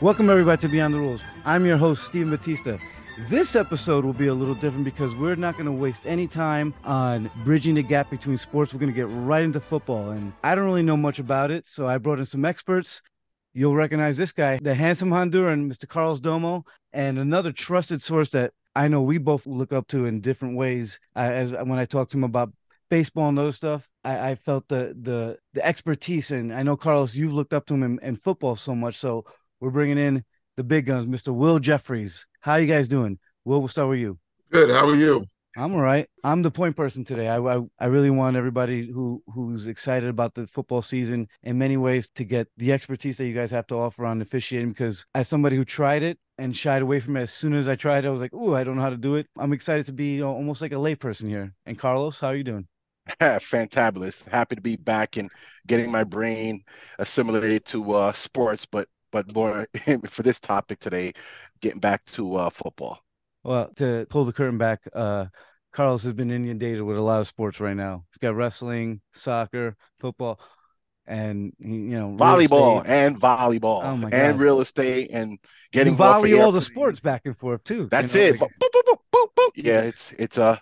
Welcome, everybody, to Beyond the Rules. I'm your host, Steve Batista. This episode will be a little different because we're not going to waste any time on bridging the gap between sports. We're going to get right into football. And I don't really know much about it, so I brought in some experts. You'll recognize this guy, the handsome Honduran, Mr. Carlos Domo, and another trusted source that I know we both look up to in different ways. As when I talked to him about baseball and other stuff, I, I, felt the the the expertise, and I know Carlos, you've looked up to him in, in football so much. So we're bringing in the big guns, Mr. Will Jeffries. How you guys doing? Will, we'll start with you. Good. How are you? I'm all right. I'm the point person today. I, I, I really want everybody who who's excited about the football season in many ways to get the expertise that you guys have to offer on officiating. Because as somebody who tried it and shied away from it as soon as I tried it, I was like, "Ooh, I don't know how to do it." I'm excited to be almost like a layperson here. And Carlos, how are you doing? Fantabulous. Happy to be back and getting my brain assimilated to uh, sports, but but more for this topic today, getting back to uh, football. Well, to pull the curtain back, uh, Carlos has been inundated with a lot of sports right now. He's got wrestling, soccer, football, and you know volleyball and volleyball oh my God. and real estate and getting you volley all the sports back and forth too. That's you know? it. Boop, boop, boop, yeah, it's it's a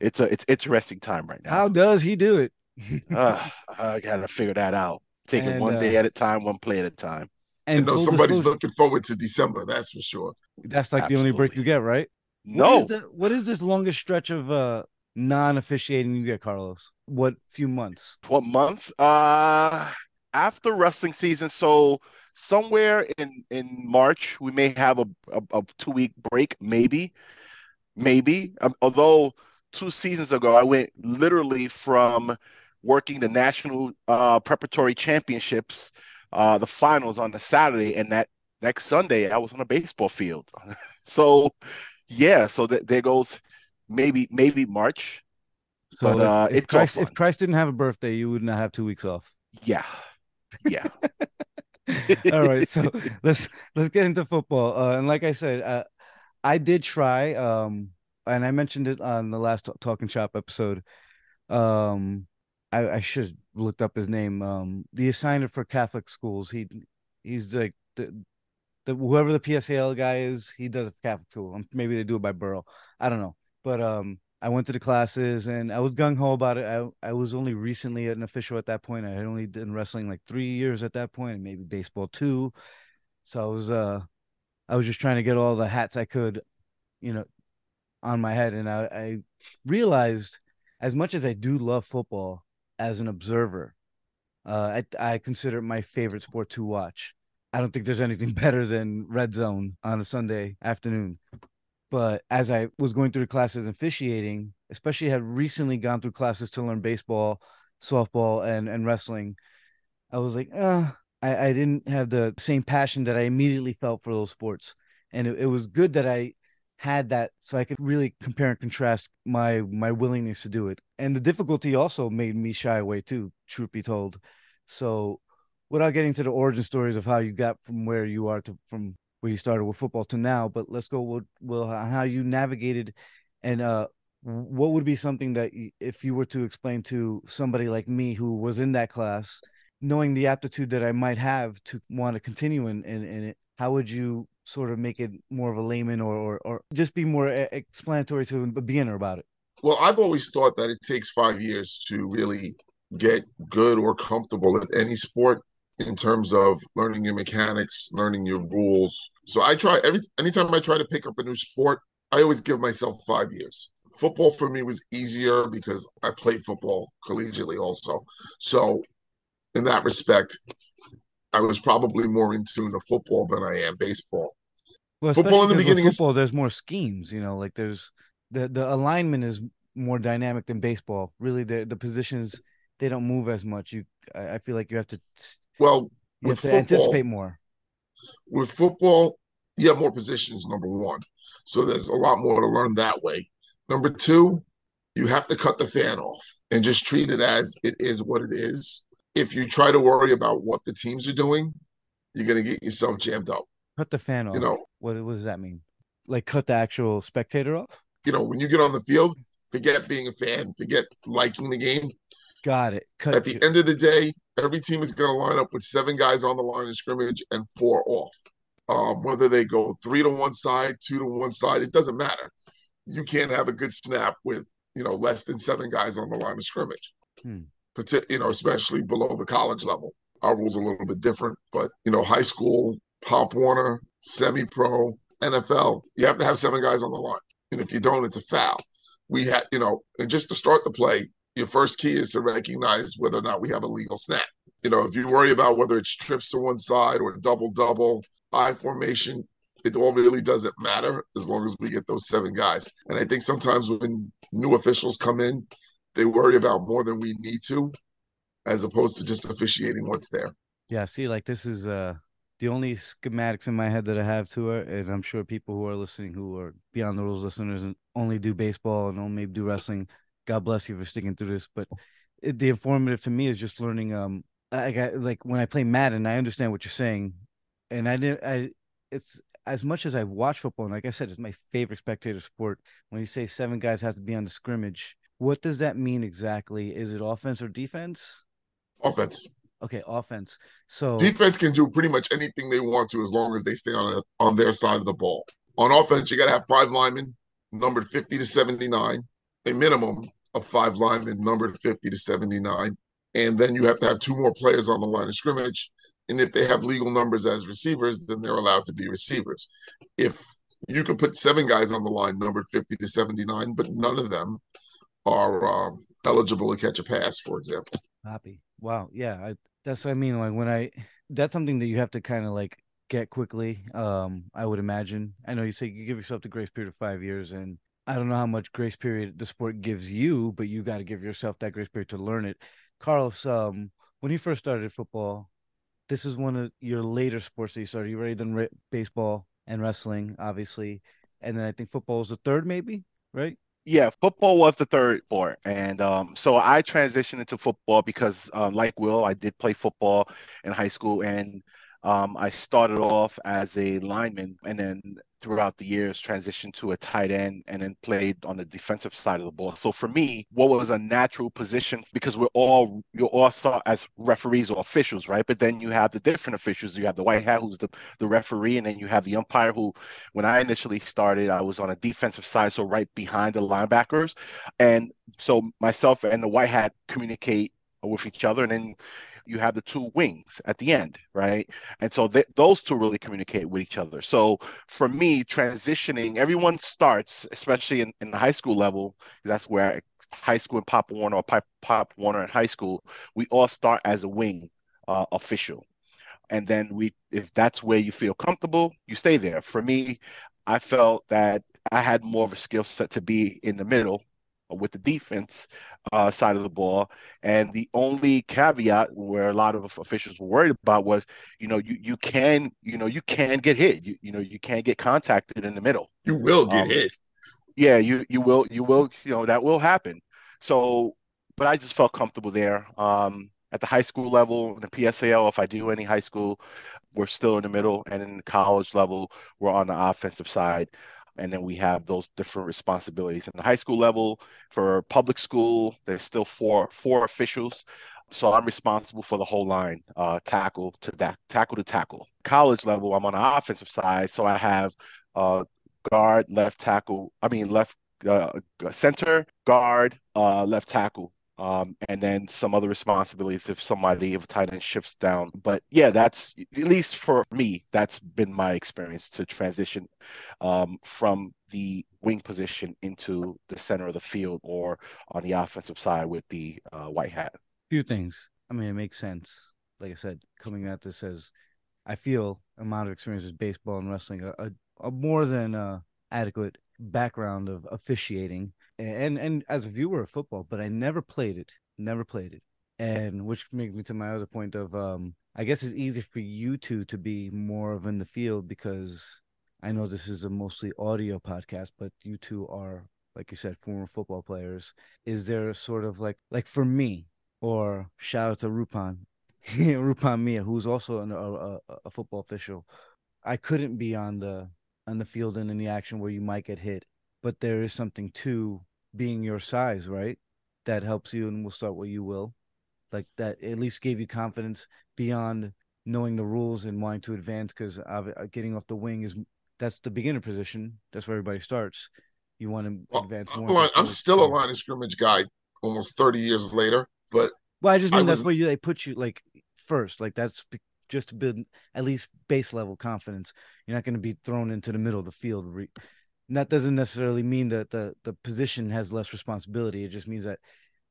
it's a it's interesting time right now. How does he do it? uh, I gotta figure that out. Taking and, one day uh, at a time, one play at a time. And you know somebody's looking forward to December. That's for sure. That's like Absolutely. the only break you get, right? No. What is, the, what is this longest stretch of uh non-officiating you get, Carlos? What few months? What month? Uh after wrestling season. So somewhere in in March we may have a, a, a two week break, maybe, maybe. Um, although two seasons ago I went literally from working the national uh, preparatory championships uh, the finals on the Saturday, and that next Sunday I was on a baseball field. so, yeah, so th- there goes maybe maybe March. So but, uh, if, Christ, if Christ didn't have a birthday, you would not have two weeks off. Yeah, yeah. All right, so let's let's get into football. Uh, and like I said, uh, I did try, um, and I mentioned it on the last Talking Shop episode. Um, I, I should looked up his name. Um, the assigner for Catholic schools. He he's like the, the whoever the PSAL guy is. He does Catholic school. Um, maybe they do it by borough. I don't know. But um, I went to the classes and I was gung ho about it. I I was only recently an official at that point. I had only done wrestling like three years at that point, and maybe baseball too. So I was uh, I was just trying to get all the hats I could, you know, on my head, and I, I realized as much as I do love football, as an observer. Uh, I, I consider it my favorite sport to watch. I don't think there's anything better than Red Zone on a Sunday afternoon. But as I was going through the classes officiating, especially had recently gone through classes to learn baseball, softball, and, and wrestling, I was like, uh, I, I didn't have the same passion that I immediately felt for those sports. And it, it was good that I had that so I could really compare and contrast my my willingness to do it. And the difficulty also made me shy away too, truth be told. So without getting to the origin stories of how you got from where you are to from where you started with football to now, but let's go with Will on how you navigated and uh what would be something that if you were to explain to somebody like me who was in that class knowing the aptitude that I might have to want to continue in, in, in it, how would you sort of make it more of a layman or, or, or just be more eh, explanatory to a beginner about it? Well, I've always thought that it takes five years to really get good or comfortable at any sport in terms of learning your mechanics, learning your rules. So I try every anytime I try to pick up a new sport, I always give myself five years. Football for me was easier because I played football collegiately also. So in that respect, I was probably more in tune to football than I am baseball. Well, football in the beginning football, is... there's more schemes. You know, like there's the the alignment is more dynamic than baseball. Really, the the positions they don't move as much. You, I, I feel like you have to. Well, you have to football, anticipate more. With football, you have more positions. Number one, so there's a lot more to learn that way. Number two, you have to cut the fan off and just treat it as it is what it is. If you try to worry about what the teams are doing, you're going to get yourself jammed up. Cut the fan off. You know, what, what does that mean? Like cut the actual spectator off? You know, when you get on the field, forget being a fan, forget liking the game. Got it. Cut At the you. end of the day, every team is going to line up with seven guys on the line of scrimmage and four off. Um, whether they go three to one side, two to one side, it doesn't matter. You can't have a good snap with you know less than seven guys on the line of scrimmage. Hmm. You know, especially below the college level. Our rules are a little bit different, but you know, high school, Pop Warner, semi-pro, NFL, you have to have seven guys on the line, and if you don't, it's a foul. We had, you know, and just to start the play, your first key is to recognize whether or not we have a legal snap. You know, if you worry about whether it's trips to one side or double double, I formation, it all really doesn't matter as long as we get those seven guys. And I think sometimes when new officials come in, they worry about more than we need to, as opposed to just officiating what's there. Yeah, see, like this is uh the only schematics in my head that I have to it, and I'm sure people who are listening who are beyond the rules listeners and only do baseball and only do wrestling God bless you for sticking through this. But it, the informative to me is just learning. Um, I got like when I play Madden, I understand what you're saying, and I didn't. I it's as much as I watch football, and like I said, it's my favorite spectator sport. When you say seven guys have to be on the scrimmage, what does that mean exactly? Is it offense or defense? Offense. Okay, offense. So defense can do pretty much anything they want to as long as they stay on a, on their side of the ball. On offense, you got to have five linemen, numbered fifty to seventy nine, a minimum of five linemen numbered 50 to 79. And then you have to have two more players on the line of scrimmage. And if they have legal numbers as receivers, then they're allowed to be receivers. If you could put seven guys on the line numbered 50 to 79, but none of them are um, eligible to catch a pass, for example. Happy. Wow. Yeah. I, that's what I mean. Like when I, that's something that you have to kind of like get quickly. Um, I would imagine. I know you say you give yourself the grace period of five years, and I don't know how much grace period the sport gives you, but you got to give yourself that grace period to learn it. Carlos, um, when you first started football, this is one of your later sports that you started. You already done re- baseball and wrestling, obviously, and then I think football was the third, maybe, right? Yeah, football was the third sport, and um, so I transitioned into football because, um, like Will, I did play football in high school, and um, I started off as a lineman and then throughout the years transitioned to a tight end and then played on the defensive side of the ball. So for me, what was a natural position because we're all you all saw as referees or officials, right? But then you have the different officials. You have the white hat who's the, the referee, and then you have the umpire who when I initially started, I was on a defensive side, so right behind the linebackers. And so myself and the white hat communicate with each other and then you have the two wings at the end, right? And so th- those two really communicate with each other. So for me, transitioning, everyone starts, especially in, in the high school level, that's where I, high school and Pop Warner or Pop, Pop Warner in high school, we all start as a wing uh, official. And then we, if that's where you feel comfortable, you stay there. For me, I felt that I had more of a skill set to be in the middle with the defense uh, side of the ball. And the only caveat where a lot of officials were worried about was, you know, you you can, you know, you can get hit. You you know, you can get contacted in the middle. You will get um, hit. Yeah, you you will you will you know that will happen. So, but I just felt comfortable there. Um, at the high school level, in the PSAL, if I do any high school, we're still in the middle, and in the college level, we're on the offensive side and then we have those different responsibilities. In the high school level for public school there's still four four officials. So i'm responsible for the whole line uh, tackle to da- tackle to tackle. College level i'm on the offensive side so i have uh, guard left tackle i mean left uh, center guard uh, left tackle um, and then some other responsibilities if somebody if tight end shifts down. But yeah, that's at least for me, that's been my experience to transition um, from the wing position into the center of the field or on the offensive side with the uh, white hat. Few things. I mean, it makes sense. Like I said, coming at this as I feel amount of experience is baseball and wrestling, a, a, a more than uh, adequate background of officiating and and as a viewer of football, but I never played it. Never played it. And which makes me to my other point of um I guess it's easy for you two to be more of in the field because I know this is a mostly audio podcast, but you two are like you said, former football players, is there sort of like like for me, or shout out to Rupan, Rupan Mia, who's also an, a, a football official. I couldn't be on the on the field and in the action where you might get hit, but there is something to being your size, right? That helps you, and we'll start where you will. Like that, at least gave you confidence beyond knowing the rules and wanting to advance. Because uh, getting off the wing is that's the beginner position. That's where everybody starts. You want to well, advance more. I'm still a line of scrimmage guy, almost 30 years later. But well, I just mean I that's was... where you they put you like first. Like that's just to build at least base level confidence. You're not going to be thrown into the middle of the field. And that doesn't necessarily mean that the the position has less responsibility. It just means that,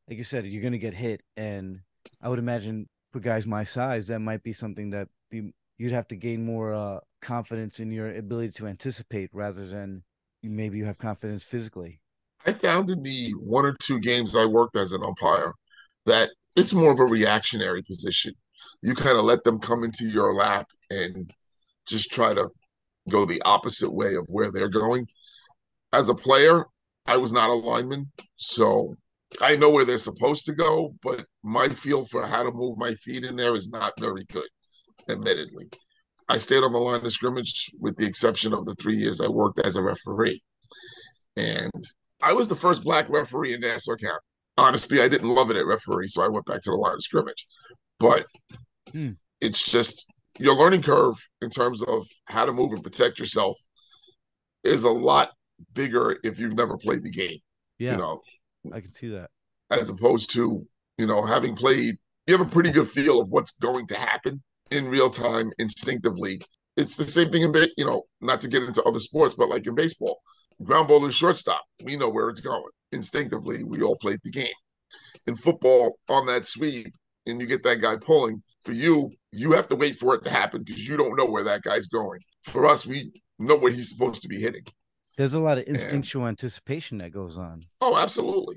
like you said, you're going to get hit. And I would imagine for guys my size, that might be something that be, you'd have to gain more uh, confidence in your ability to anticipate rather than maybe you have confidence physically. I found in the one or two games I worked as an umpire that it's more of a reactionary position you kind of let them come into your lap and just try to go the opposite way of where they're going. As a player, I was not a lineman, so I know where they're supposed to go, but my feel for how to move my feet in there is not very good, admittedly. I stayed on the line of scrimmage with the exception of the three years I worked as a referee. And I was the first black referee in Nassau County. Honestly, I didn't love it at referee, so I went back to the line of scrimmage. But hmm. it's just your learning curve in terms of how to move and protect yourself is a lot bigger if you've never played the game. Yeah. You know, I can see that. As opposed to, you know, having played, you have a pretty good feel of what's going to happen in real time instinctively. It's the same thing in, you know, not to get into other sports, but like in baseball, ground ball and shortstop, we know where it's going. Instinctively, we all played the game. In football, on that sweep, and you get that guy pulling, for you, you have to wait for it to happen because you don't know where that guy's going. For us, we know where he's supposed to be hitting. There's a lot of instinctual and, anticipation that goes on. Oh, absolutely.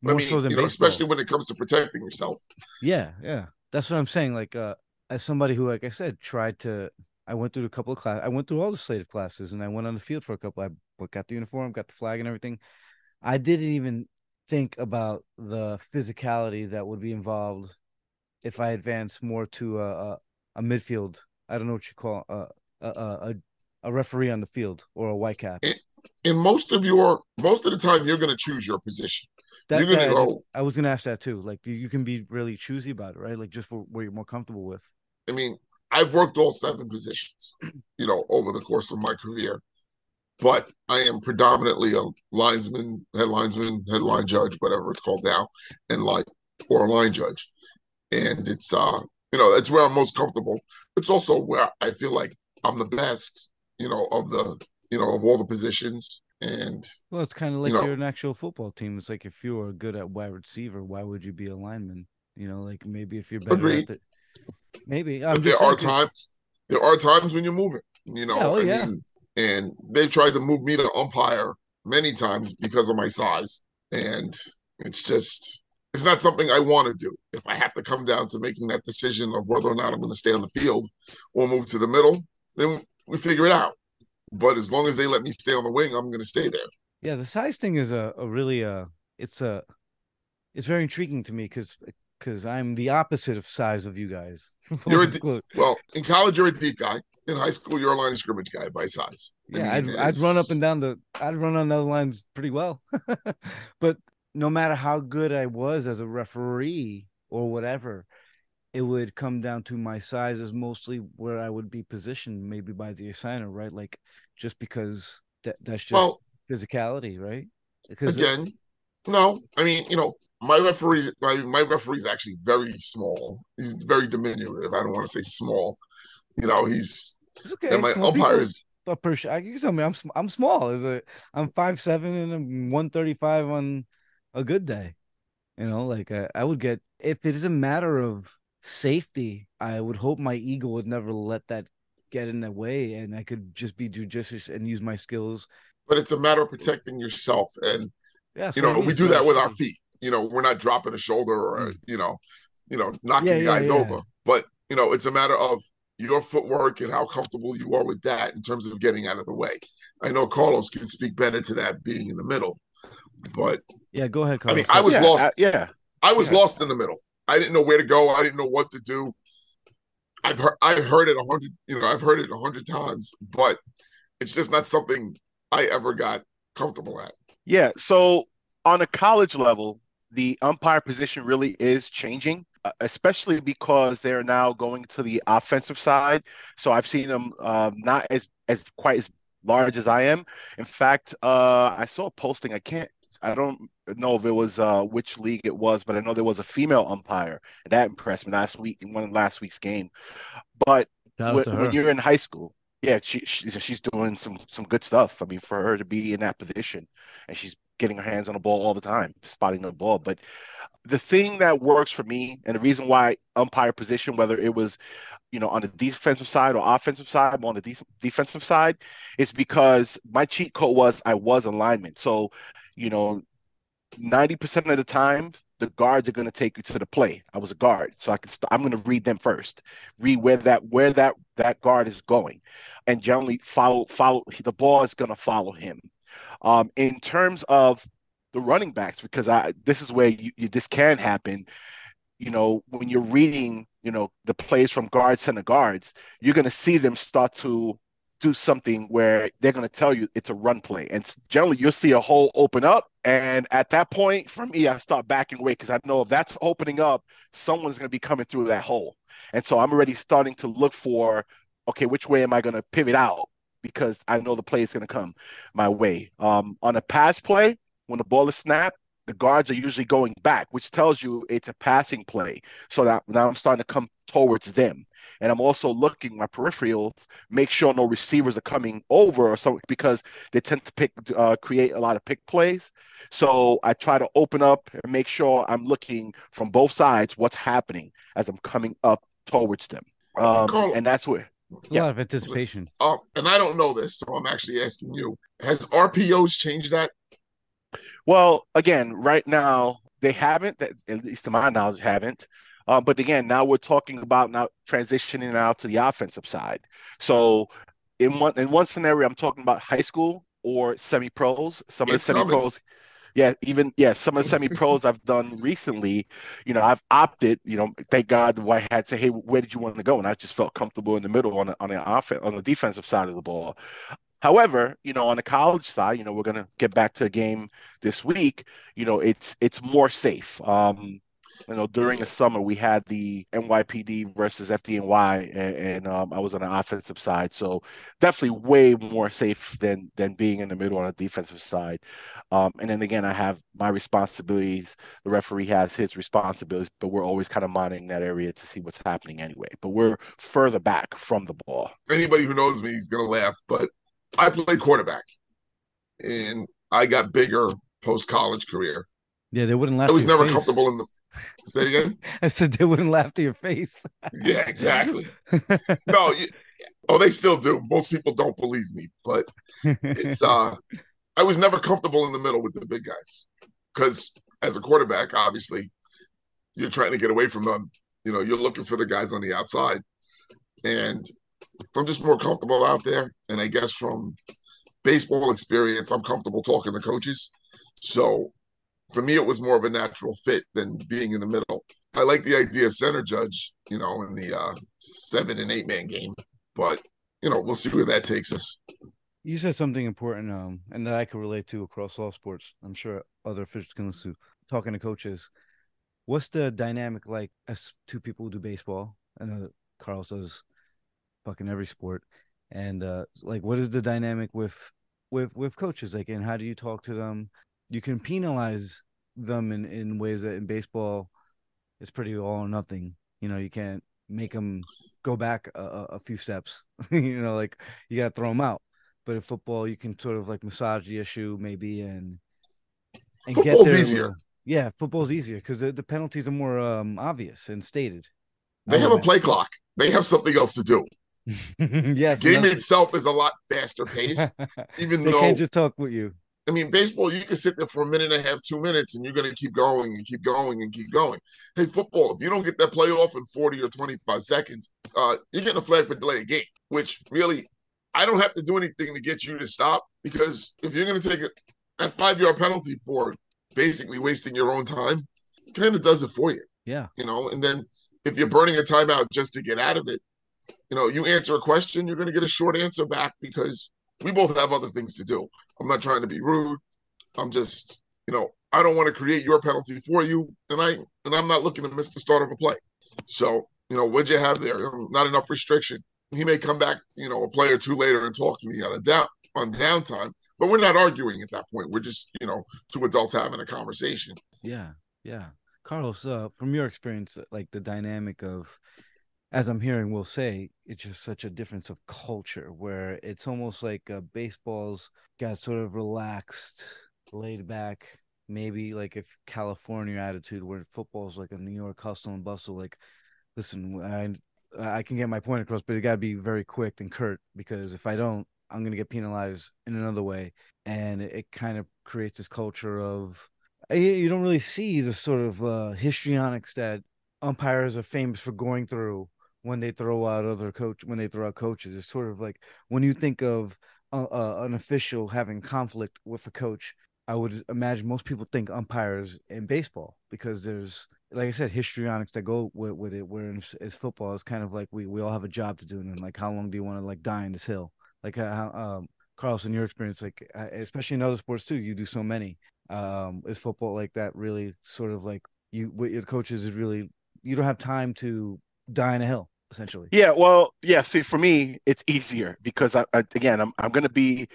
More I mean, so than you know, especially when it comes to protecting yourself. Yeah, yeah. That's what I'm saying. Like, uh, as somebody who, like I said, tried to I went through a couple of classes. I went through all the slated classes and I went on the field for a couple. I got the uniform, got the flag and everything. I didn't even think about the physicality that would be involved if I advance more to a, a, a midfield. I don't know what you call a, a a a referee on the field or a white cap. In most of your most of the time, you're going to choose your position. That, you're going to go. I was going to ask that too. Like you, can be really choosy about it, right? Like just for where you're more comfortable with. I mean, I've worked all seven positions, you know, over the course of my career, but I am predominantly a linesman, head linesman, head line judge, whatever it's called now, and like or a line judge and it's uh you know that's where I'm most comfortable. It's also where I feel like I'm the best, you know, of the you know of all the positions. And well, it's kind of like you are an actual football team. It's like if you were good at wide receiver, why would you be a lineman? You know, like maybe if you're better agreed. at it, maybe. I'm there are times. There are times when you're moving. You know, yeah, oh, yeah. Mean, and they've tried to move me to umpire many times because of my size, and it's just it's not something I want to do. If I have to come down to making that decision of whether or not I'm going to stay on the field or move to the middle, then we figure it out. But as long as they let me stay on the wing, I'm going to stay there. Yeah, the size thing is a, a really uh it's a it's very intriguing to me because because I'm the opposite of size of you guys. you're a, well in college you're a deep guy. In high school you're a line of scrimmage guy by size. Yeah, I mean, I'd, I'd run up and down the I'd run on those lines pretty well. but no matter how good I was as a referee or whatever, it would come down to my size is mostly where I would be positioned, maybe by the assigner, right? Like just because that that's just well, physicality, right? Because again, no, I mean, you know, my referee, my my referee is actually very small. He's very diminutive. I don't want to say small. You know, he's it's okay. And my umpire is. I guess I mean I'm I'm small. Is it? I'm five seven and I'm one thirty five on a good day. You know, like I, I would get if it is a matter of safety, I would hope my ego would never let that get in the way and I could just be judicious and use my skills. But it's a matter of protecting yourself. And yeah, so you know, we do that with our feet. You know, we're not dropping a shoulder or, mm. you know, you know, knocking yeah, guys yeah, yeah. over. But, you know, it's a matter of your footwork and how comfortable you are with that in terms of getting out of the way. I know Carlos can speak better to that being in the middle, But yeah, go ahead. Carlos. I mean, I was yeah, lost. I, yeah, I was yeah. lost in the middle. I didn't know where to go. I didn't know what to do. I've heard I've heard it a hundred, you know, I've heard it a hundred times, but it's just not something I ever got comfortable at. Yeah. So on a college level, the umpire position really is changing, uh, especially because they're now going to the offensive side. So I've seen them um, not as as quite as large as I am. In fact, uh, I saw a posting. I can't. I don't know if it was uh, which league it was, but I know there was a female umpire, that impressed me last week in one of last week's game. But when, when you're in high school, yeah, she, she, she's doing some some good stuff. I mean, for her to be in that position, and she's getting her hands on the ball all the time, spotting the ball. But the thing that works for me, and the reason why umpire position, whether it was, you know, on the defensive side or offensive side, on the de- defensive side, is because my cheat code was I was alignment. So, you know, 90% of the time, the guards are going to take you to the play. I was a guard, so I can. St- I'm going to read them first, read where that where that that guard is going, and generally follow follow. The ball is going to follow him. Um, in terms of the running backs, because I this is where you, you, this can happen. You know, when you're reading, you know, the plays from guards center guards, you're going to see them start to do something where they're going to tell you it's a run play. And generally, you'll see a hole open up. And at that point, for me, I start backing away because I know if that's opening up, someone's going to be coming through that hole. And so I'm already starting to look for, okay, which way am I going to pivot out? Because I know the play is going to come my way. Um, on a pass play, when the ball is snapped, the guards are usually going back, which tells you it's a passing play. So that now I'm starting to come towards them. And I'm also looking my peripherals, make sure no receivers are coming over or something because they tend to pick, uh, create a lot of pick plays. So I try to open up and make sure I'm looking from both sides what's happening as I'm coming up towards them. Um, and that's where. It's yeah. a lot of anticipation. Oh, and I don't know this, so I'm actually asking you: Has RPOs changed that? Well, again, right now they haven't. At least to my knowledge, haven't. Uh, but again, now we're talking about now transitioning out to the offensive side. So in one in one scenario, I'm talking about high school or semi pros. Some it's of the semi pros. Yeah, even yeah, some of the semi pros I've done recently, you know, I've opted, you know, thank God the white hat say, Hey, where did you want to go? And I just felt comfortable in the middle on the on the offense on the defensive side of the ball. However, you know, on the college side, you know, we're gonna get back to a game this week. You know, it's it's more safe. Um, you know, during the summer we had the NYPD versus FDNY, and, and um, I was on the offensive side, so definitely way more safe than than being in the middle on the defensive side. Um, and then again, I have my responsibilities. The referee has his responsibilities, but we're always kind of monitoring that area to see what's happening anyway. But we're further back from the ball. Anybody who knows me is gonna laugh, but I played quarterback, and I got bigger post college career. Yeah, they wouldn't laugh. I was never face. comfortable in the Say again. I said they wouldn't laugh to your face. yeah, exactly. no, you, oh, they still do. Most people don't believe me, but it's uh, I was never comfortable in the middle with the big guys because as a quarterback, obviously, you're trying to get away from them. You know, you're looking for the guys on the outside, and I'm just more comfortable out there. And I guess from baseball experience, I'm comfortable talking to coaches. So for me, it was more of a natural fit than being in the middle. I like the idea of center judge, you know, in the uh, seven and eight man game, but you know, we'll see where that takes us. You said something important, um, and that I could relate to across all sports. I'm sure other officials can listen. Talking to coaches, what's the dynamic like as two people who do baseball? I know Carlos does fucking every sport, and uh, like, what is the dynamic with with with coaches? Like, and how do you talk to them? You can penalize them in, in ways that in baseball it's pretty all or nothing. You know, you can't make them go back a, a few steps. you know, like you got to throw them out. But in football, you can sort of like massage the issue maybe and and Football's get there. Easier. Yeah, football's easier because the, the penalties are more um, obvious and stated. They have a play clock. They have something else to do. yes, the game itself is a lot faster paced. Even though they though can't just talk with you. I mean, baseball, you can sit there for a minute and a half, two minutes, and you're going to keep going and keep going and keep going. Hey, football, if you don't get that play off in 40 or 25 seconds, uh, you're getting a flag for delay game, which really, I don't have to do anything to get you to stop because if you're going to take a, that five yard penalty for basically wasting your own time kind of does it for you. Yeah. You know, and then if you're burning a timeout just to get out of it, you know, you answer a question, you're going to get a short answer back because we both have other things to do. I'm not trying to be rude. I'm just, you know, I don't want to create your penalty for you, and I and I'm not looking to miss the start of a play. So, you know, what'd you have there? Not enough restriction. He may come back, you know, a play or two later and talk to me on a down on downtime, but we're not arguing at that point. We're just, you know, two adults having a conversation. Yeah, yeah. Carlos, uh, from your experience, like the dynamic of, as I'm hearing, will say it's just such a difference of culture where it's almost like uh, baseball's got sort of relaxed, laid back, maybe like if California attitude where football's like a New York hustle and bustle. Like, listen, I I can get my point across, but it got to be very quick and curt because if I don't, I'm gonna get penalized in another way, and it, it kind of creates this culture of you don't really see the sort of uh, histrionics that umpires are famous for going through when they throw out other coach when they throw out coaches. It's sort of like when you think of an official having conflict with a coach. I would imagine most people think umpires in baseball because there's, like I said, histrionics that go with, with it. Where as football, it's kind of like we we all have a job to do, and like how long do you want to like die in this hill? Like uh, how um, Carlos, in your experience, like uh, especially in other sports too, you do so many. Um, is football like that really sort of like you? What your coaches is really you don't have time to die in a hill essentially. Yeah, well, yeah. See, for me, it's easier because I, I again, I'm I'm going to be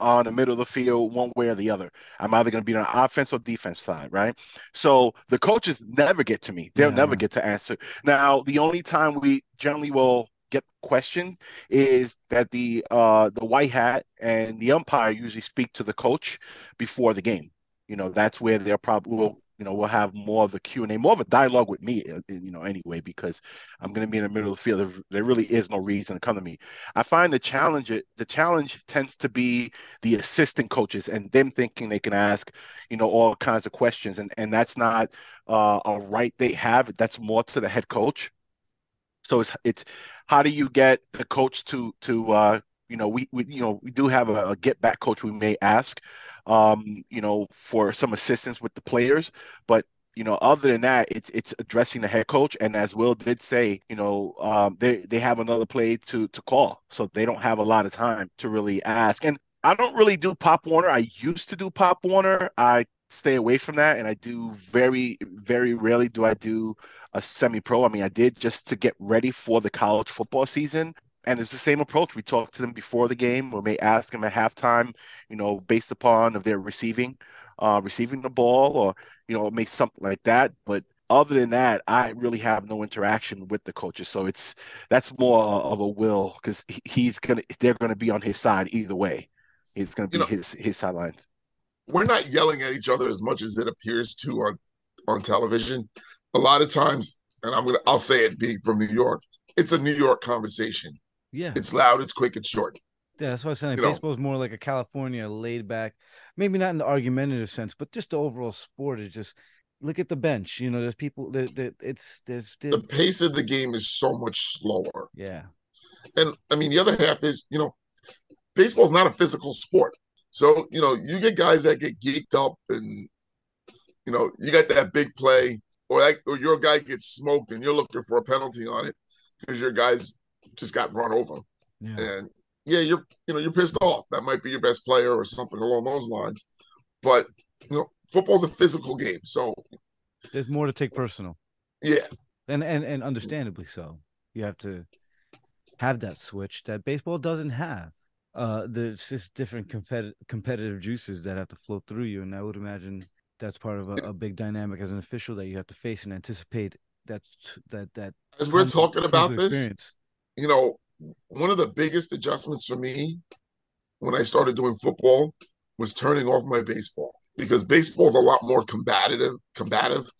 on the middle of the field one way or the other. I'm either going to be on the offense or defense side, right? So the coaches never get to me. They'll yeah. never get to answer. Now, the only time we generally will get questioned is that the uh the white hat and the umpire usually speak to the coach before the game. You know, that's where they're probably will you know, we'll have more of the Q and A, more of a dialogue with me, uh, you know, anyway, because I'm going to be in the middle of the field. There really is no reason to come to me. I find the challenge, the challenge tends to be the assistant coaches and them thinking they can ask, you know, all kinds of questions, and and that's not uh, a right they have. That's more to the head coach. So it's it's how do you get the coach to to uh, you know we, we you know we do have a, a get back coach we may ask um, you know, for some assistance with the players. But you know, other than that, it's it's addressing the head coach. And as Will did say, you know, um, they they have another play to to call, so they don't have a lot of time to really ask. And I don't really do Pop Warner. I used to do Pop Warner. I stay away from that, and I do very very rarely do I do a semi pro. I mean, I did just to get ready for the college football season and it's the same approach. We talk to them before the game, or may ask them at halftime, you know, based upon if they're receiving, uh, receiving the ball, or you know, may something like that. But other than that, I really have no interaction with the coaches. So it's that's more of a will because he's gonna they're gonna be on his side either way. It's gonna be you know, his his sidelines. We're not yelling at each other as much as it appears to on on television. A lot of times, and I'm gonna I'll say it being from New York, it's a New York conversation. Yeah. It's loud, it's quick, it's short. Yeah, that's what I was saying. Baseball is more like a California laid back, maybe not in the argumentative sense, but just the overall sport is just look at the bench. You know, there's people that, that it's there's, there's the pace of the game is so much slower. Yeah. And I mean the other half is, you know, baseball's not a physical sport. So, you know, you get guys that get geeked up and you know, you got that big play, or that or your guy gets smoked and you're looking for a penalty on it because your guy's just got run over. Yeah. And yeah, you're you know you're pissed off. That might be your best player or something along those lines. But you know, football's a physical game, so there's more to take personal. Yeah, and and and understandably so. You have to have that switch that baseball doesn't have. Uh, there's just different competitive competitive juices that have to flow through you, and I would imagine that's part of a, a big dynamic as an official that you have to face and anticipate. That that that as we're talking about this, you know, one of the biggest adjustments for me when I started doing football was turning off my baseball because baseball is a lot more combative, combative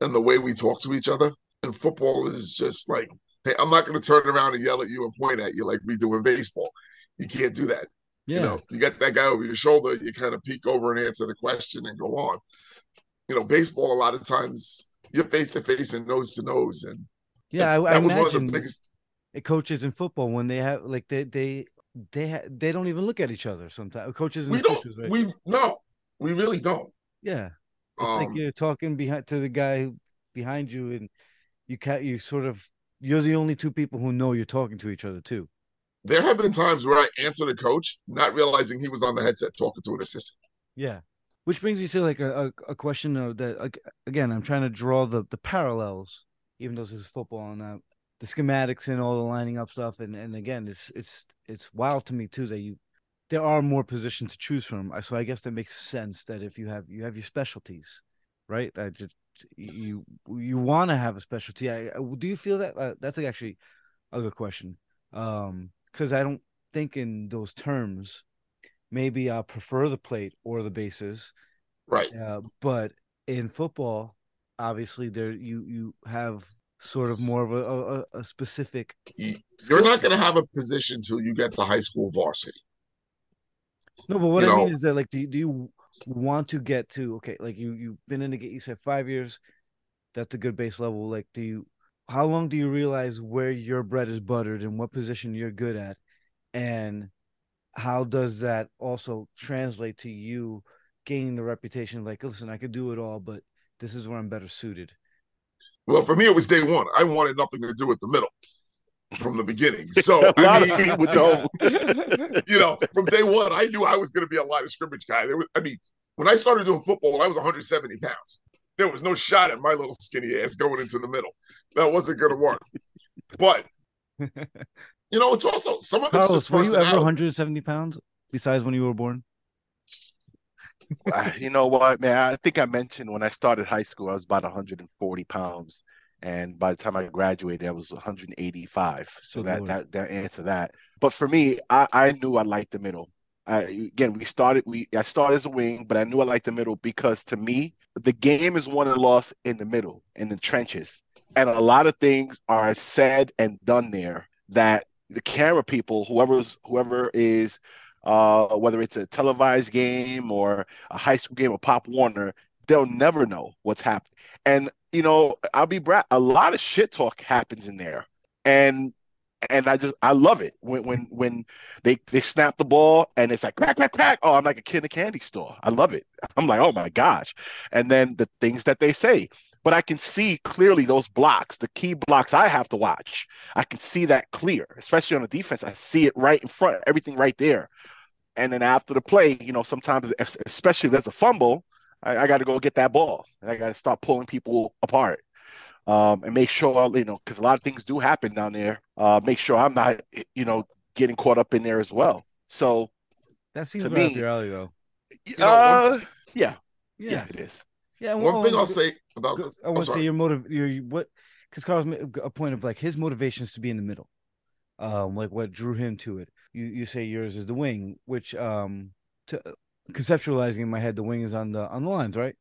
than the way we talk to each other. And football is just like, hey, I'm not going to turn around and yell at you and point at you like we do in baseball. You can't do that. Yeah. You know, you got that guy over your shoulder, you kind of peek over and answer the question and go on. You know, baseball, a lot of times you're face to face and nose to nose. And yeah, that, I, I was imagine... one of the biggest coaches in football when they have like they they they ha- they don't even look at each other sometimes. Coaches and we coaches, don't. Right? We no, We really don't. Yeah. It's um, like you're talking behind to the guy behind you, and you can't. You sort of you're the only two people who know you're talking to each other too. There have been times where I answered a coach, not realizing he was on the headset talking to an assistant. Yeah, which brings me to like a, a, a question of that again. I'm trying to draw the the parallels, even though this is football and uh, the schematics and all the lining up stuff. And and again, it's it's it's wild to me too that you there are more positions to choose from. So I guess that makes sense that if you have you have your specialties, right? I just you you want to have a specialty. I, do you feel that uh, that's actually a good question? Um, because I don't think in those terms. Maybe I prefer the plate or the bases, right? Uh, but in football, obviously there you you have sort of more of a, a, a specific. You're not going to have a position until you get to high school varsity. No, but what you I know, mean is that like, do you, do you want to get to okay? Like you you've been in the game. You said five years. That's a good base level. Like, do you? How long do you realize where your bread is buttered and what position you're good at, and how does that also translate to you gaining the reputation? Like, listen, I could do it all, but this is where I'm better suited. Well, for me, it was day one. I wanted nothing to do with the middle from the beginning. So I mean, you know, from day one, I knew I was going to be a line of scrimmage guy. There was, I mean, when I started doing football, I was 170 pounds. There was no shot at my little skinny ass going into the middle. That wasn't going to work. But you know, it's also some of Carlos, just were you ever 170 pounds besides when you were born? You know what, man? I think I mentioned when I started high school, I was about 140 pounds and by the time I graduated, I was 185. So that, that that answer that. But for me, I, I knew I liked the middle. I, again, we started. We I started as a wing, but I knew I liked the middle because to me, the game is won and lost in the middle, in the trenches, and a lot of things are said and done there that the camera people, whoever's whoever is, uh, whether it's a televised game or a high school game or Pop Warner, they'll never know what's happening. And you know, I'll be brat. A lot of shit talk happens in there, and and I just I love it when when when they they snap the ball and it's like crack crack crack. Oh, I'm like a kid in a candy store. I love it. I'm like, oh my gosh. And then the things that they say, but I can see clearly those blocks, the key blocks I have to watch. I can see that clear, especially on the defense. I see it right in front, everything right there. And then after the play, you know, sometimes especially if there's a fumble, I, I got to go get that ball. And I got to start pulling people apart um, and make sure, you know, because a lot of things do happen down there. Uh, make sure I'm not, you know, getting caught up in there as well. So that seems right me, up your alley, though. You know, uh, one, yeah. yeah, yeah, it is. Yeah, one well, thing I'll say about I want to say your motive, your what, because Carlos made a point of like his motivations to be in the middle, um, like what drew him to it. You you say yours is the wing, which um, to conceptualizing in my head, the wing is on the on the lines, right?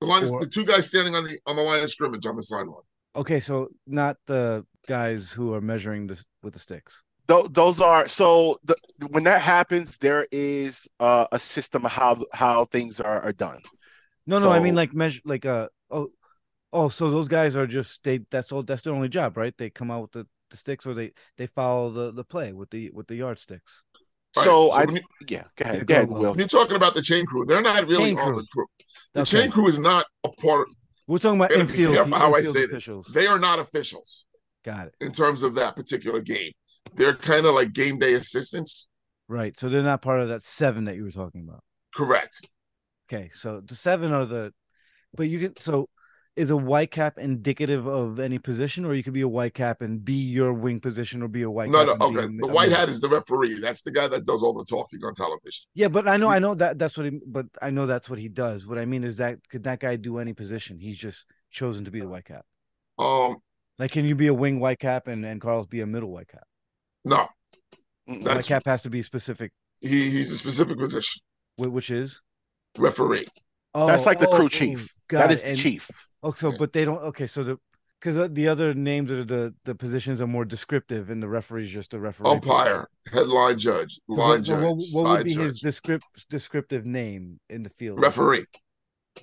The lines, or, the two guys standing on the on the line of scrimmage on the sideline. Okay, so not the guys who are measuring this with the sticks. Th- those are so the, when that happens, there is uh, a system of how how things are, are done. No, so, no, I mean like measure like uh oh oh so those guys are just they that's all that's their only job, right? They come out with the, the sticks or they they follow the the play with the with the yardsticks. Right. So, so I, you, yeah, go ahead, go ahead, Will. You're talking about the chain crew, they're not really chain on crew. the crew. The okay. chain crew is not a part. Of, We're talking about infield. how I say officials. this. They are not officials. Got it. In terms of that particular game, they're kind of like game day assistants. Right. So they're not part of that seven that you were talking about. Correct. Okay. So the seven are the, but you can so is a white cap indicative of any position, or you could be a white cap and be your wing position, or be a white. No, no, okay. The white hat is the referee. That's the guy that does all the talking on television. Yeah, but I know, I know that that's what he. But I know that's what he does. What I mean is that could that guy do any position? He's just chosen to be the white cap. Um, like, can you be a wing white cap and and Carlos be a middle white cap? No, white cap has to be specific. He he's a specific position, which is referee. Oh, that's like the oh, crew oh, chief. That is the chief. Oh, so but they don't. Okay, so the because the other names of the the positions are more descriptive, and the referee is just a referee. Umpire, head line judge, line so judge. What, what would be judge. his descript, descriptive name in the field? Referee.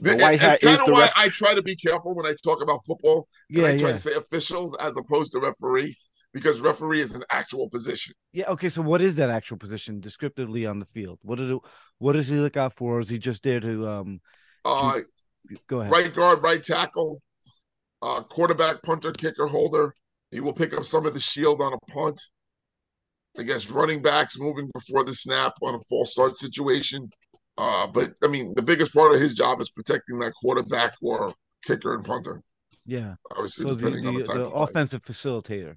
The white it's kind of why ref- I try to be careful when I talk about football. Yeah, I try yeah. to say officials as opposed to referee because referee is an actual position. Yeah. Okay. So what is that actual position descriptively on the field? What did it, what does he look out for? Is he just there to um? Uh, go ahead. Right guard, right tackle, uh, quarterback, punter, kicker, holder. He will pick up some of the shield on a punt. I guess running backs moving before the snap on a false start situation. Uh, but I mean, the biggest part of his job is protecting that quarterback or kicker and punter. Yeah. Obviously, So the, depending on the, the type the of play. offensive facilitator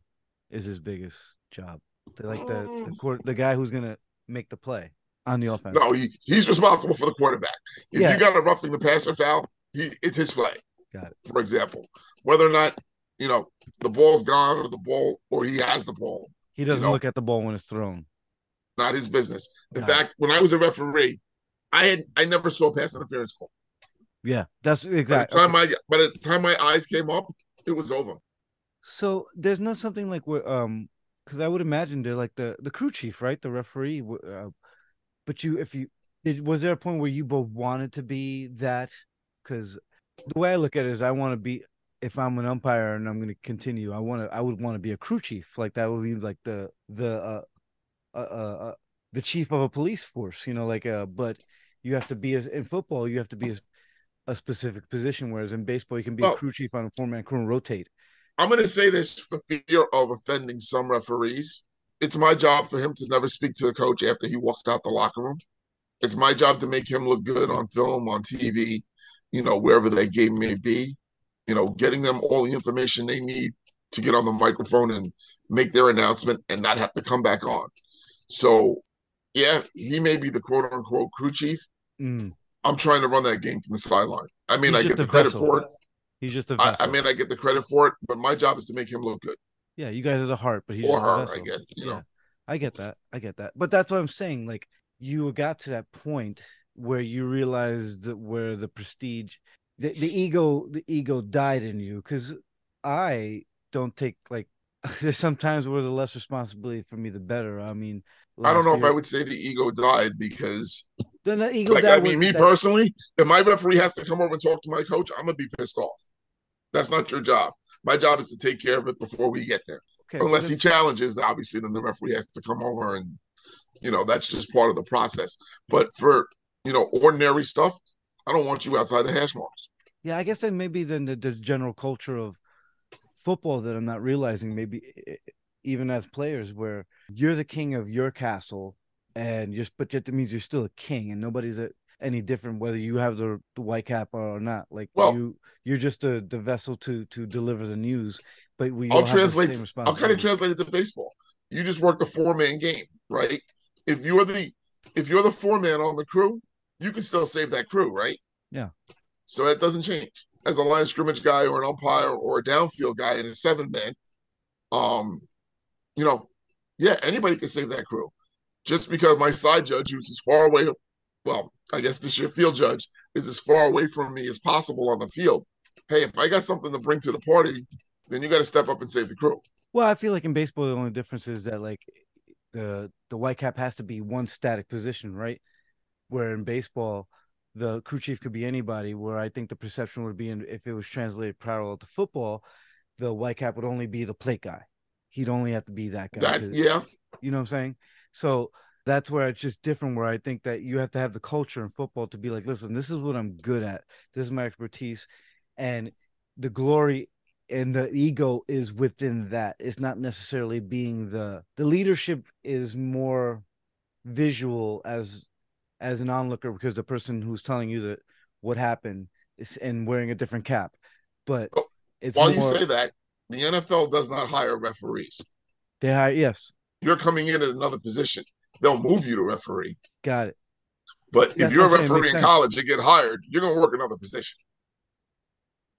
is his biggest job. The, like the the Mm. court, the guy who's gonna make the play on the offense. No, he, he's responsible for the quarterback. If Yeah. you got a roughing the passer foul, he it's his flag. Got it. For example, whether or not you know the ball's gone or the ball or he has the ball, He doesn't know. look at the ball when it's thrown. not his business. In Got it. fact, when I was a referee, I had I never saw a pass interference call. Yeah, that's exactly. By the exactly. time I by the time my eyes came up, it was over. So there's not something like where um because I would imagine they're like the the crew chief, right? The referee. Uh, but you, if you did, was there a point where you both wanted to be that? Because the way I look at it is, I want to be. If I'm an umpire and I'm going to continue, I want to. I would want to be a crew chief. Like that would be like the the uh, uh, uh, uh the chief of a police force. You know, like uh. But you have to be as in football. You have to be a, a specific position. Whereas in baseball, you can be a crew chief on a four man crew and rotate. I'm going to say this for fear of offending some referees. It's my job for him to never speak to the coach after he walks out the locker room. It's my job to make him look good on film, on TV, you know, wherever that game may be. You know, getting them all the information they need to get on the microphone and make their announcement and not have to come back on. So, yeah, he may be the quote unquote crew chief. Mm. I'm trying to run that game from the sideline. I mean, He's I get the credit vessel. for it. He's just a I, mean, I get the credit for it, but my job is to make him look good. yeah, you guys are a heart, but he's or her. I guess. You yeah, know, I get that. I get that. But that's what I'm saying. Like you got to that point where you realized that where the prestige, the, the ego, the ego died in you. Because I don't take like there's sometimes where the less responsibility for me, the better. I mean, I don't know if I would say the ego died because, Then the ego like, died I mean, me that- personally, if my referee has to come over and talk to my coach, I'm gonna be pissed off. That's not your job. My job is to take care of it before we get there. okay, Unless then- he challenges, obviously, then the referee has to come over and, you know, that's just part of the process. But for you know ordinary stuff, I don't want you outside the hash marks. Yeah, I guess then maybe then the, the general culture of football that I'm not realizing, maybe even as players, where you're the king of your castle, and just but yet that means you're still a king, and nobody's a, any different whether you have the, the white cap or not. Like Well- you, you're just the the vessel to to deliver the news. But we I'll all have the translate. I'll kind of translate it to baseball. You just work the four man game, right? If you're the if you're the four man on the crew, you can still save that crew, right? Yeah. So that doesn't change. As a line scrimmage guy or an umpire or a downfield guy in a seven man, um, you know, yeah, anybody can save that crew. Just because my side judge, who's as far away, well, I guess this year field judge is as far away from me as possible on the field. Hey, if I got something to bring to the party, then you got to step up and save the crew. Well, I feel like in baseball, the only difference is that like the the white cap has to be one static position, right? Where in baseball, the crew chief could be anybody. Where I think the perception would be, in, if it was translated parallel to football, the white cap would only be the plate guy. He'd only have to be that guy. That yeah, you know what I'm saying? So that's where it's just different. Where I think that you have to have the culture in football to be like, listen, this is what I'm good at. This is my expertise, and the glory and the ego is within that. It's not necessarily being the the leadership is more visual as as an onlooker because the person who's telling you that what happened is and wearing a different cap, but it's while more, you say that, the NFL does not hire referees. they hire yes, You're coming in at another position. They'll move you to referee. got it. But if That's you're a what I'm saying, it referee in college, and get hired, you're gonna work another position.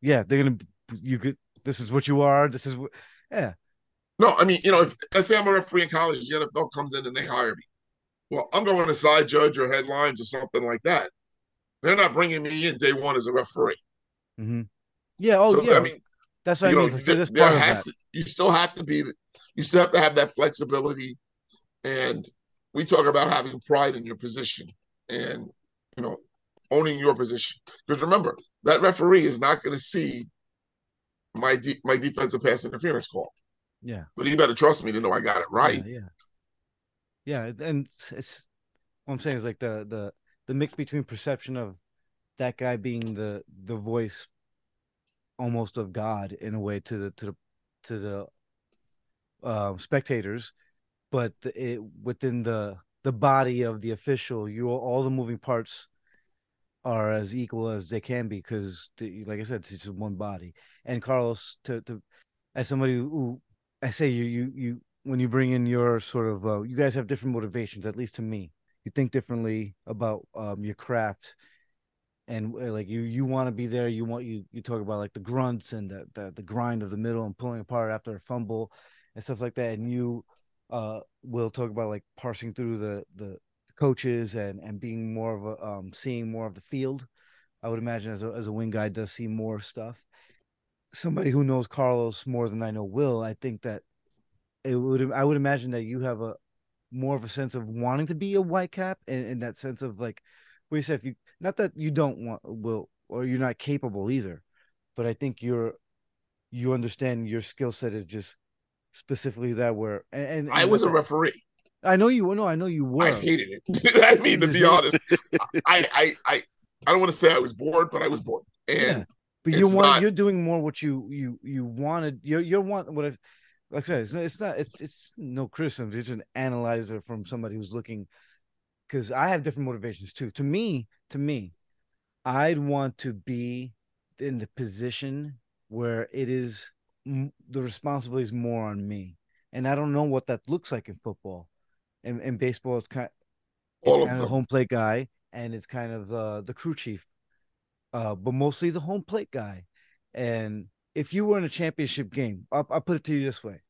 Yeah, they're gonna you could this is what you are. This is what yeah. No, I mean, you know, if let's say I'm a referee in college, the NFL comes in and they hire me. Well, I'm going to side judge or headlines or something like that. They're not bringing me in day one as a referee. hmm Yeah. Oh, so yeah. I mean, that's what you I mean. So there, there has to, you still have to be, you still have to have that flexibility. And we talk about having pride in your position and, you know, owning your position. Because remember, that referee is not going to see my de- my defensive pass interference call. Yeah. But he better trust me to know I got it right. Yeah. Yeah, yeah. and it's, it's what I'm saying is like the the the mix between perception of that guy being the the voice almost of God in a way to the to the to the um, spectators, but it within the the body of the official, you all the moving parts are as equal as they can be because, like I said, it's just one body. And Carlos, to to as somebody who I say you you you when you bring in your sort of uh, you guys have different motivations, at least to me. You think differently about um, your craft and uh, like you you want to be there you want you you talk about like the grunts and the, the, the grind of the middle and pulling apart after a fumble and stuff like that. And you uh will talk about like parsing through the the coaches and and being more of a um seeing more of the field. I would imagine as a, as a wing guy does see more stuff. Somebody who knows carlos more than i know will i think that it would i would imagine that you have a more of a sense of wanting to be a white cap and in that sense of like what you said if you not that you don't want will or you're not capable either, but I think you're you understand your skill set is just specifically that were and, and, I was a referee. I know you no, I know you were. I hated it. I mean, to be honest, I, I I I don't want to say I was bored, but I was bored. And yeah. but you want not... you're doing more what you you you wanted. You're you're want what if like I said, it's not it's not it's, it's no criticism. It's an analyzer from somebody who's looking because I have different motivations too. To me, to me, I'd want to be in the position where it is the responsibility is more on me, and I don't know what that looks like in football. And in baseball, it's kind, it's All kind of, the home plate guy, and it's kind of uh, the crew chief, uh, but mostly the home plate guy. And if you were in a championship game, I'll, I'll put it to you this way: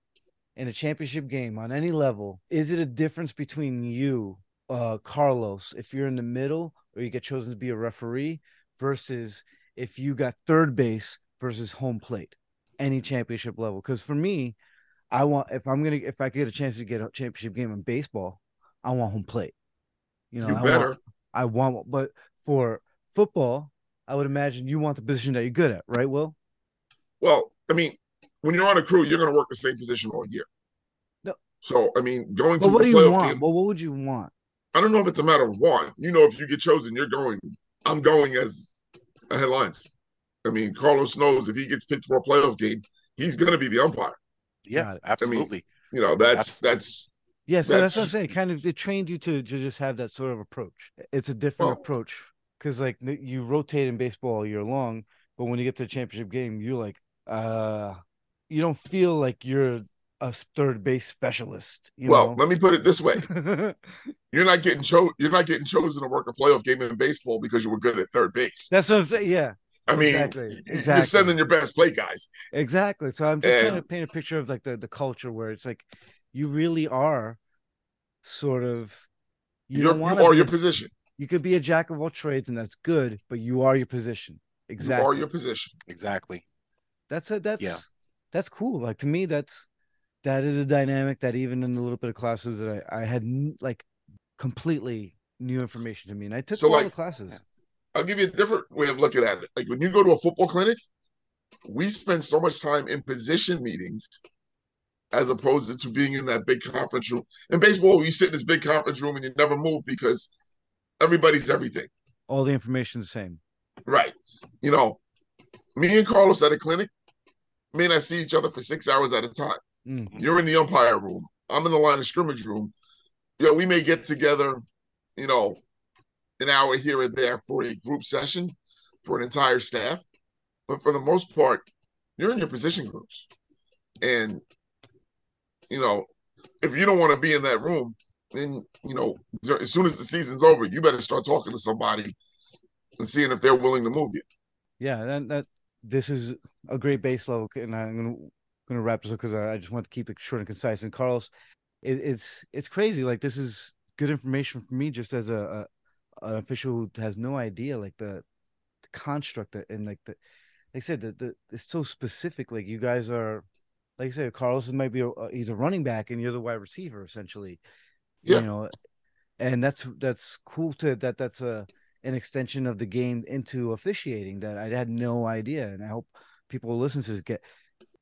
in a championship game on any level, is it a difference between you uh, Carlos if you're in the middle or you get chosen to be a referee versus if you got third base versus home plate, any championship level. Because for me, I want if I'm gonna if I get a chance to get a championship game in baseball, I want home plate. You know, you I better. Want, I want, but for football, I would imagine you want the position that you're good at, right? Will? Well, I mean, when you're on a crew, you're going to work the same position all year. No. So, I mean, going but to what the do you want? game, well, what would you want? I don't know if it's a matter of want. You know, if you get chosen, you're going. I'm going as a headlines. I mean, Carlos knows if he gets picked for a playoff game, he's going to be the umpire. Yeah, absolutely. I mean, you know, that's that's. Yeah, so that's, that's, what I'm saying. Kind of, it trained you to, to just have that sort of approach. It's a different well, approach because, like, you rotate in baseball all year long, but when you get to the championship game, you're like, uh, you don't feel like you're a third base specialist. well, know? let me put it this way: you're not getting cho- You're not getting chosen to work a playoff game in baseball because you were good at third base. That's what I'm saying. Yeah. I mean, exactly. Exactly. you're sending your best play guys. Exactly. So I'm just and, trying to paint a picture of like the, the culture where it's like you really are sort of you, don't you are your position. You could be a jack of all trades, and that's good, but you are your position. Exactly. You are your position. Exactly. That's a that's yeah. that's cool. Like to me, that's that is a dynamic that even in the little bit of classes that I, I had like completely new information to me. And I took so a lot like, of classes. I'll give you a different way of looking at it. Like when you go to a football clinic, we spend so much time in position meetings as opposed to being in that big conference room. In baseball, you sit in this big conference room and you never move because everybody's everything. All the information's the same. Right. You know, me and Carlos at a clinic may not see each other for six hours at a time. Mm-hmm. You're in the umpire room. I'm in the line of scrimmage room. Yeah, we may get together, you know, an hour here or there for a group session for an entire staff. But for the most part, you're in your position groups. And, you know, if you don't want to be in that room, then, you know, as soon as the season's over, you better start talking to somebody and seeing if they're willing to move you. Yeah, that, that this is a great base level, and I'm going to wrap this up because I, just want to keep it short and concise. And Carlos, it, it's it's crazy. Like this is good information for me, just as a an official who has no idea like the, the construct and like the like I said the, the it's so specific. Like you guys are, like I said, Carlos might be a, he's a running back and you're the wide receiver essentially. Yeah. You know, and that's that's cool to that. That's a an extension of the game into officiating that I had no idea, and I hope people listen to this get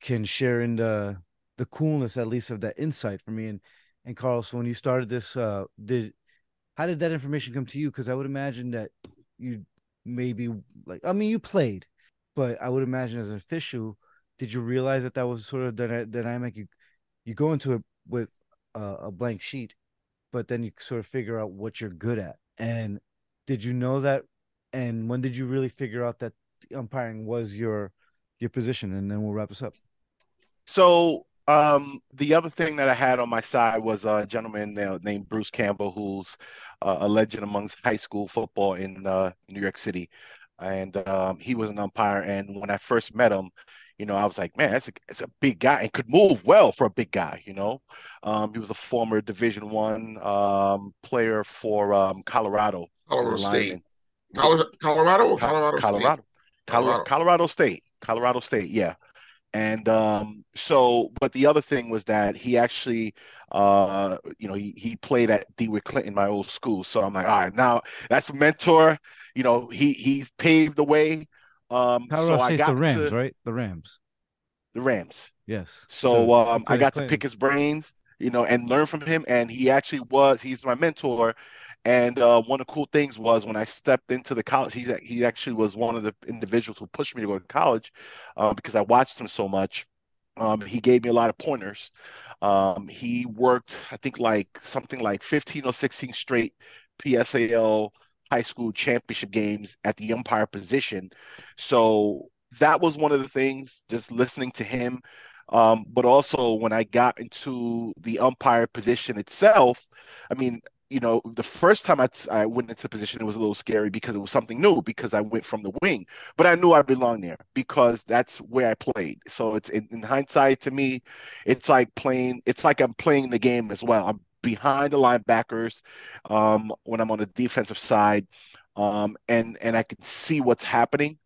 can share in the the coolness at least of that insight for me. And and Carlos, when you started this, uh, did how did that information come to you? Because I would imagine that you maybe like I mean you played, but I would imagine as an official, did you realize that that was sort of the dynamic? You you go into it with a, a blank sheet, but then you sort of figure out what you're good at. And did you know that? And when did you really figure out that umpiring was your your position? And then we'll wrap this up. So um, the other thing that I had on my side was a gentleman named Bruce Campbell, who's uh, a legend amongst high school football in uh, New York City, and um, he was an umpire. And when I first met him, you know, I was like, man, that's a, that's a big guy and could move well for a big guy. You know, um, he was a former Division One um, player for um, Colorado. Colorado State. Colorado, Colorado, or Colorado, Colorado, State? Colorado, Colorado State, Colorado State. Yeah, and um, so, but the other thing was that he actually, uh, you know, he, he played at DeWitt Clinton, my old school. So I'm like, all right, now that's a mentor. You know, he he's paved the way. Um, Colorado so State's the Rams, to, right? The Rams. The Rams. Yes. So, so um, I got to pick his brains, you know, and learn from him. And he actually was, he's my mentor. And uh, one of the cool things was when I stepped into the college, he's he actually was one of the individuals who pushed me to go to college uh, because I watched him so much. Um, he gave me a lot of pointers. Um, he worked, I think, like something like 15 or 16 straight PSAL high school championship games at the umpire position. So that was one of the things, just listening to him. Um, but also when I got into the umpire position itself, I mean, you know, the first time I, t- I went into position, it was a little scary because it was something new because I went from the wing, but I knew I belonged there because that's where I played. So it's in, in hindsight to me, it's like playing, it's like I'm playing the game as well. I'm behind the linebackers um, when I'm on the defensive side, um, and and I can see what's happening,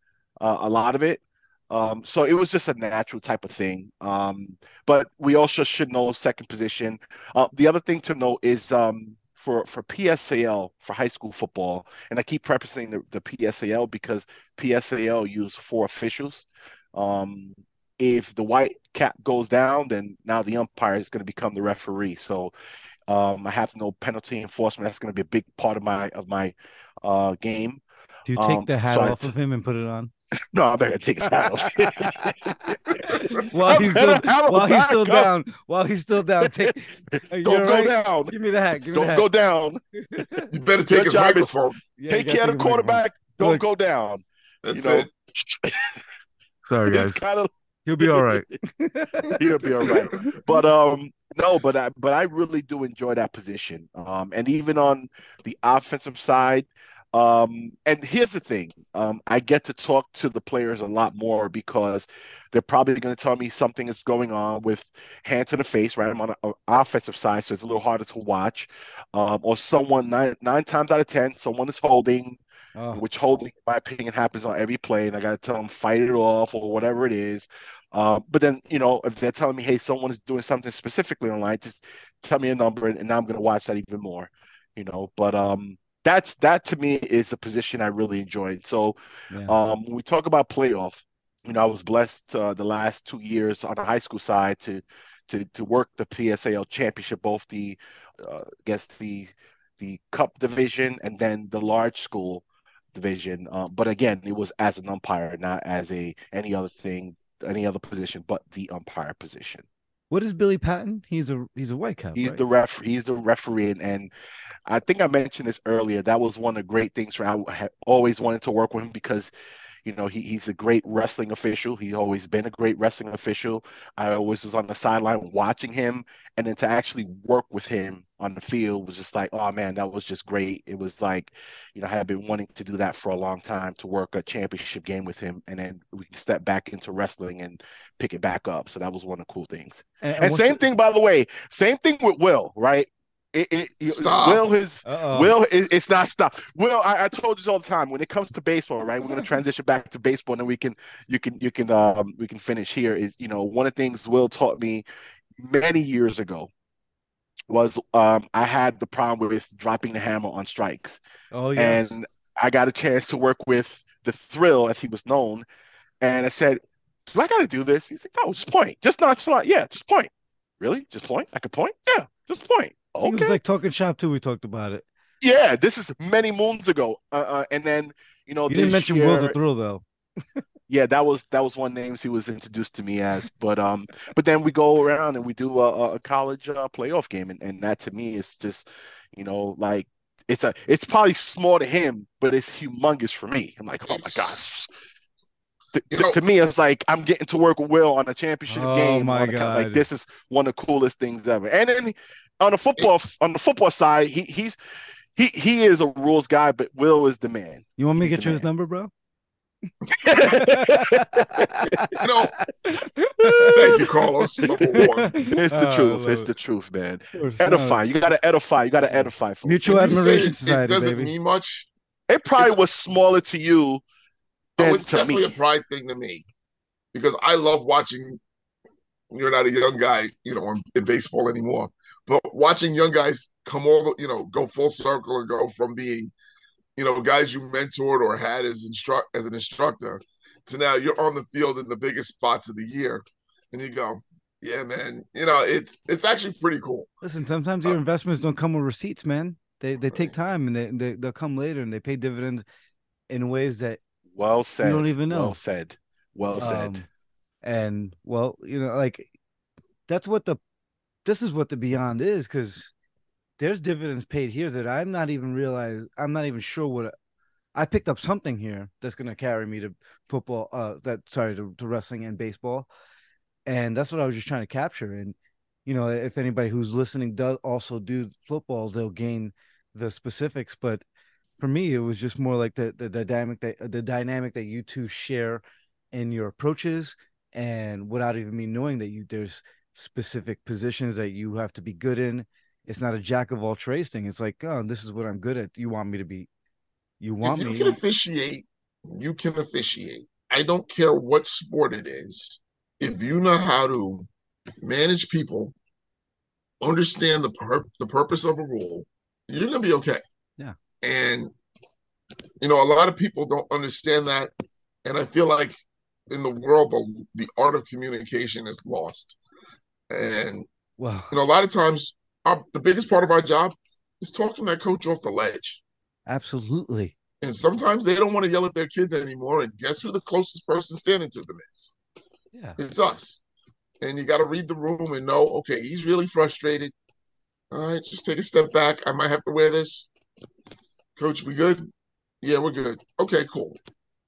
uh, a lot of it. Um, so it was just a natural type of thing. Um, but we also should know second position. Uh, the other thing to know is um, for for PSAL for high school football, and I keep prefacing the, the PSAL because PSAL use four officials. Um, if the white cap goes down, then now the umpire is going to become the referee. So um, I have no penalty enforcement. That's going to be a big part of my of my uh, game. Do you take um, the hat so off t- of him and put it on? No, I'm not gonna take his hat off. while he's still while he's still down, while he's still down, take don't go right? down. Give me the hat. Give don't the hat. go down. You better take Your his microphone. Yeah, take care of the quarterback. Don't go down. That's you know? it. Sorry, guys. Kinda... He'll be all right. He'll be all right. But um, no, but I but I really do enjoy that position. Um, and even on the offensive side, um, and here's the thing um, I get to talk to the players a lot more because they're probably going to tell me something is going on with hands to the face, right? I'm on an offensive side, so it's a little harder to watch. Um, or someone, nine, nine times out of 10, someone is holding, oh. which holding, in my opinion, happens on every play. And I got to tell them, fight it off or whatever it is. Uh, but then, you know, if they're telling me, hey, someone is doing something specifically online, just tell me a number and, and now I'm going to watch that even more, you know. But, um, that's that to me is a position I really enjoyed. So yeah. um, when we talk about playoff, you know, I was blessed uh, the last two years on the high school side to to to work the PSAL championship, both the uh, I guess the the cup division and then the large school division. Uh, but again, it was as an umpire, not as a any other thing, any other position, but the umpire position. What is Billy Patton? He's a he's a white cap. He's right? the ref. He's the referee, and, and I think I mentioned this earlier. That was one of the great things for I had always wanted to work with him because you know, he, he's a great wrestling official. He's always been a great wrestling official. I always was on the sideline watching him, and then to actually work with him on the field was just like, oh man, that was just great. It was like, you know, I had been wanting to do that for a long time to work a championship game with him, and then we can step back into wrestling and pick it back up. So that was one of the cool things. And, and, and same the... thing, by the way, same thing with Will, right? It, it, stop. Will is Will is it's not stop. Will, I, I, told you all the time when it comes to baseball, right? We're gonna transition back to baseball, and then we can you can you can um we can finish here. Is you know one of the things Will taught me many years ago was um I had the problem with dropping the hammer on strikes. Oh yes. And I got a chance to work with the Thrill, as he was known, and I said, "Do I got to do this?" He's like, "No, just point. Just not, just not. Yeah, just point." Really? Just point? I could point? Yeah, just point. Okay. It was like talking shop too. We talked about it. Yeah, this is many moons ago. Uh, uh, and then you know, you didn't mention year, Will the Thrill though. yeah, that was that was one names he was introduced to me as. But um, but then we go around and we do a, a college uh, playoff game, and, and that to me is just, you know, like it's a it's probably small to him, but it's humongous for me. I'm like, oh my gosh. To, to, to, me, it's like I'm getting to work with Will on a championship oh game. My God. Like this is one of the coolest things ever. And then on the football on the football side, he he's he he is a rules guy, but Will is the man. You want me He's to get the you his number, bro? no. thank you, Carlos. Number one. It's the Oh, truth. It's it. the truth, man. Edify. You gotta edify. You gotta edify. Folks. Mutual When you say Admiration it, it doesn't baby. mean much. It probably it's- was smaller to you Oh, than it's to definitely me. a pride thing to me because I love watching. When you're not a young guy, you know, in, in baseball anymore, but watching young guys come all, the- you know, go full circle and go from being, you know, guys you mentored or had as instruct as an instructor to now you're on the field in the biggest spots of the year, and you go, yeah, man, you know, it's it's actually pretty cool. Listen, sometimes Uh, your investments don't come with receipts, man. They they take time and they, they they'll come later and they pay dividends in ways that Well said. You don't even know. Well said. Well said. um, and well, you know, like that's what the this is what the beyond is because there's dividends paid here that I'm not even realize I'm not even sure what I picked up something here that's gonna carry me to football. Uh, that sorry to, to wrestling and baseball, and that's what I was just trying to capture. And you know, if anybody who's listening does also do football, they'll gain the specifics. But for me, it was just more like the the dynamic that the dynamic that you two share in your approaches, and without even me knowing that you there's specific positions that you have to be good in. It's not a jack of all trades thing. It's like, oh, this is what I'm good at. You want me to be? You want you me? can officiate, you can officiate. I don't care what sport it is. If you know how to manage people, understand the pur- the purpose of a rule, you're gonna be okay. Yeah. And you know, a lot of people don't understand that, and I feel like in the world, the, the art of communication is lost. And Well, you know, a lot of times, our, the biggest part of our job is talking that coach off the ledge. absolutely. And sometimes they don't want to yell at their kids anymore. And guess who the closest person standing to them is? Yeah. It's us. And you got to read the room and know, okay, he's really frustrated. All right, just take a step back. I might have to wear this. Coach, we good? Yeah, we're good. Okay, cool.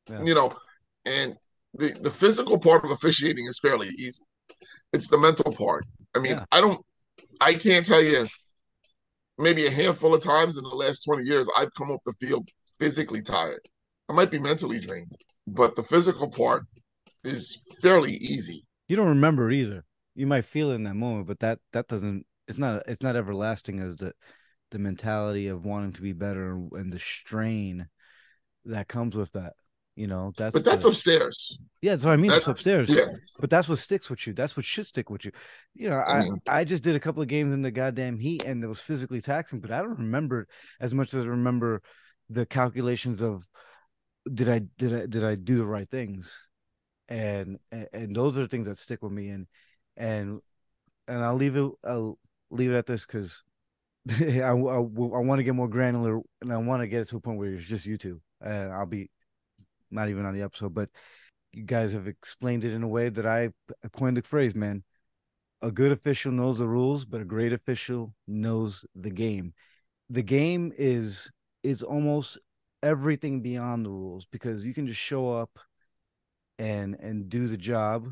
Yeah. You know, and the, the physical part of officiating is fairly easy. It's the mental part. I mean, Yeah. I don't, I can't tell you maybe a handful of times in the last 20 years I've come off the field physically tired. I might be mentally drained, but the physical part is fairly easy. You don't remember either. You might feel it in that moment, but that that doesn't. It's not. It's not everlasting as the the mentality of wanting to be better and the strain that comes with that. You know, that's But that's the- upstairs. yeah. That's what I mean. that- it's upstairs. Yeah. But that's what sticks with you. That's what should stick with you. You know, I I, mean- I just did a couple of games in the goddamn heat and it was physically taxing, but I don't remember as much as I remember the calculations of did I did I did I do the right things? And and, and those are the things that stick with me and and and I'll leave it I'll leave it at this because I, I, I want to get more granular and I want to get it to a point where it's just you two. And I'll be not even on the episode, but you guys have explained it in a way that I coined the phrase, man. A good official knows the rules, but a great official knows the game. The game is is almost everything beyond the rules because you can just show up and and do the job,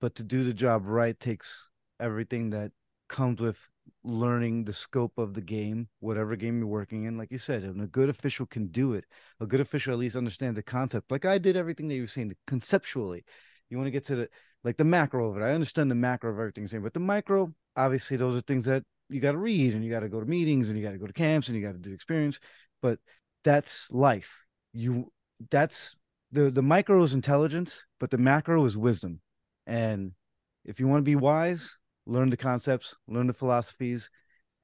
but to do the job right takes everything that comes with learning the scope of the game, whatever game you're working in. Like you said, and a good official can do it. A good official at least understands the concept. Like I did everything that you were saying conceptually. You want to get to the like the macro of it. I understand the macro of everything saying, but the micro, obviously, those are things that you got to read and you got to go to meetings and you got to go to camps and you got to do experience. But that's life. You that's the the micro is intelligence, but the macro is wisdom. And if you want to be wise, learn the concepts, learn the philosophies,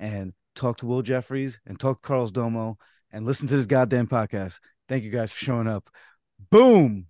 and talk to Will Jeffries and talk to Carlos Domo and listen to this goddamn podcast. Thank you guys for showing up. Boom.